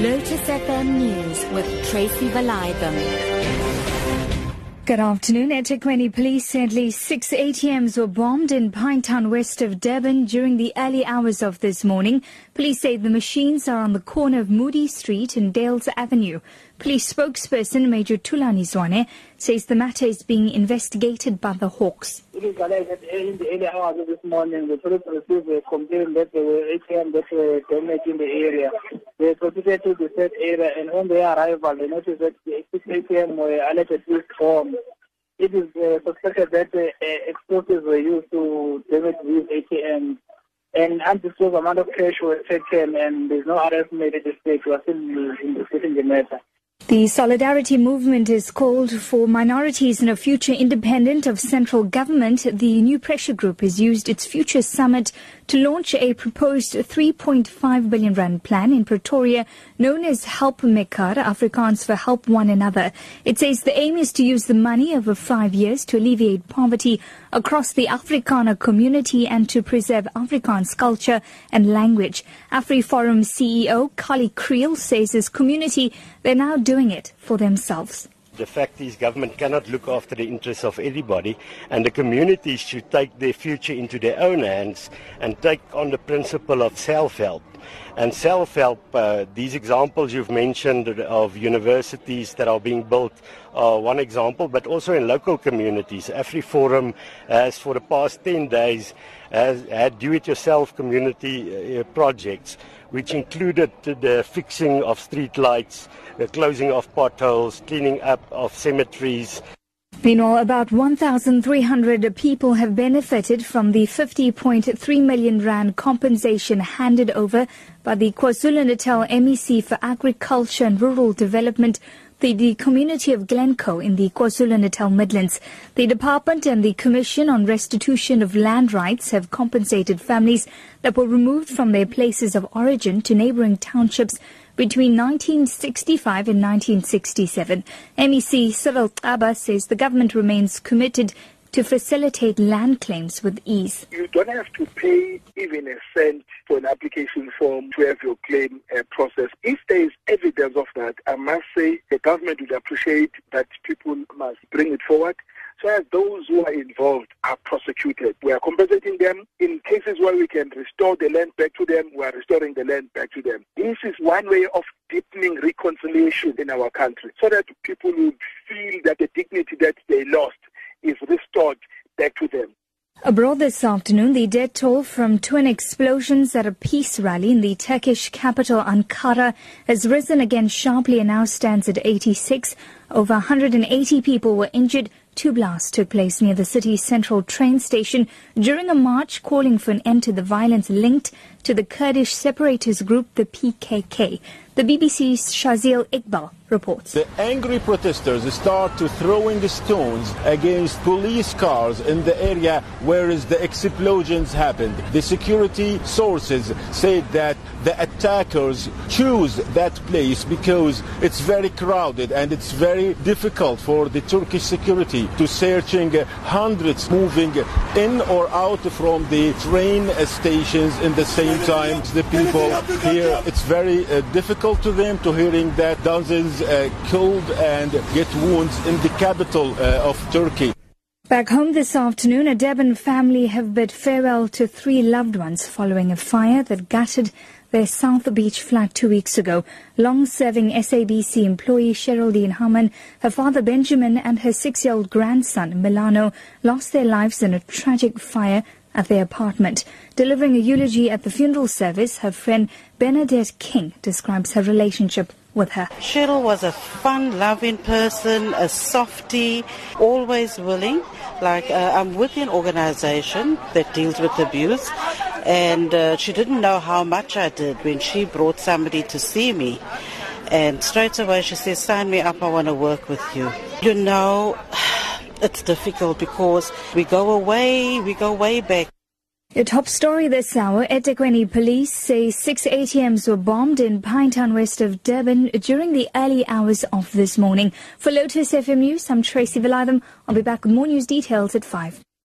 Lotus FM News with Tracy Valaydham. Good afternoon. eThekwini police say at least six ATMs were bombed in Pinetown west of Durban during the early hours of this morning. Police say the machines are on the corner of Moody Street and Dales Avenue. Police spokesperson Major Thulani Zwane says the matter is being investigated by the Hawks. It is alleged that in the early hours of this morning, the police received a complaint that there were ATMs that were damaged in the area. They proceeded to the said area, and on their arrival, they noticed that the ATM were allegedly bombed. It is uh, suspected that uh, explosives were used to damage these ATMs. And undisclosed amount of cash were taken, and there's no arrest made at this stage. We are still investigating the matter. The Solidarity Movement is called for minorities in a future independent of central government. The new pressure group has used its future summit to launch a proposed 3.5 billion rand plan in Pretoria known as Help Mekaar, Afrikaans for Help One Another. It says the aim is to use the money over five years to alleviate poverty across the Afrikaner community and to preserve Afrikaans culture and language. AfriForum CEO Kallie Kriel says his community, they're now doing it for themselves. The fact is government cannot look after the interests of everybody and the communities should take their future into their own hands and take on the principle of self-help. And self-help, uh, these examples you've mentioned of universities that are being built are one example, but also in local communities. AfriForum has for the past 10 days has had do-it-yourself community uh, projects which included the fixing of street lights, the closing of potholes, cleaning up of cemeteries. Meanwhile, about 1,300 people have benefited from the 50.3 million rand compensation handed over by the KwaZulu-Natal MEC for Agriculture and Rural Development the, the community of Glencoe in the KwaZulu-Natal Midlands. The department and the Commission on Restitution of Land Rights have compensated families that were removed from their places of origin to neighbouring townships between 1965 and 1967. MEC Cyril Xaba says the government remains committed to facilitate land claims with ease. You don't have to pay even a cent for an application form to have your claim uh, processed. If there is evidence of that, I must say the government would appreciate that people must bring it forward so as those who are involved are prosecuted. We are compensating them. In cases where we can restore the land back to them, we are restoring the land back to them. This is one way of deepening reconciliation in our country so that people will feel that the dignity that they lost is restored back to them. Abroad this afternoon, the death toll from twin explosions at a peace rally in the Turkish capital Ankara has risen again sharply and now stands at 86. Over 180 people were injured. Two blasts took place near the city's central train station during a march calling for an end to the violence linked to the Kurdish separatist group, the PKK. The BBC's Shazil Iqbal reports. The angry protesters start to throwing stones against police cars in the area where the explosions happened. The security sources said that the attackers choose that place because it's very crowded and it's very difficult for the Turkish security to searching hundreds moving in or out from the train stations in the same time. The people here, it's very uh, difficult to them to hearing that dozens uh, killed and get wounds in the capital uh, of Turkey. Back home this afternoon, a Durban family have bid farewell to three loved ones following a fire that gutted their South Beach flat two weeks ago. Long-serving SABC employee Geraldine Harman, her father Benjamin and her six-year-old grandson Milano lost their lives in a tragic fire at their apartment. Delivering a eulogy at the funeral service, her friend Bernadette King describes her relationship with her. Cheryl was a fun, loving person, a softie, always willing. Like uh, I'm with an organization that deals with abuse, and uh, she didn't know how much I did when she brought somebody to see me. And straight away she says, sign me up, I want to work with you. You know, it's difficult because we go away, we go way back. A top story this hour, eThekwini police say six ATMs were bombed in Pinetown west of Durban during the early hours of this morning. For Lotus FM News, I'm Tracy Valaydham. I'll be back with more news details at 5.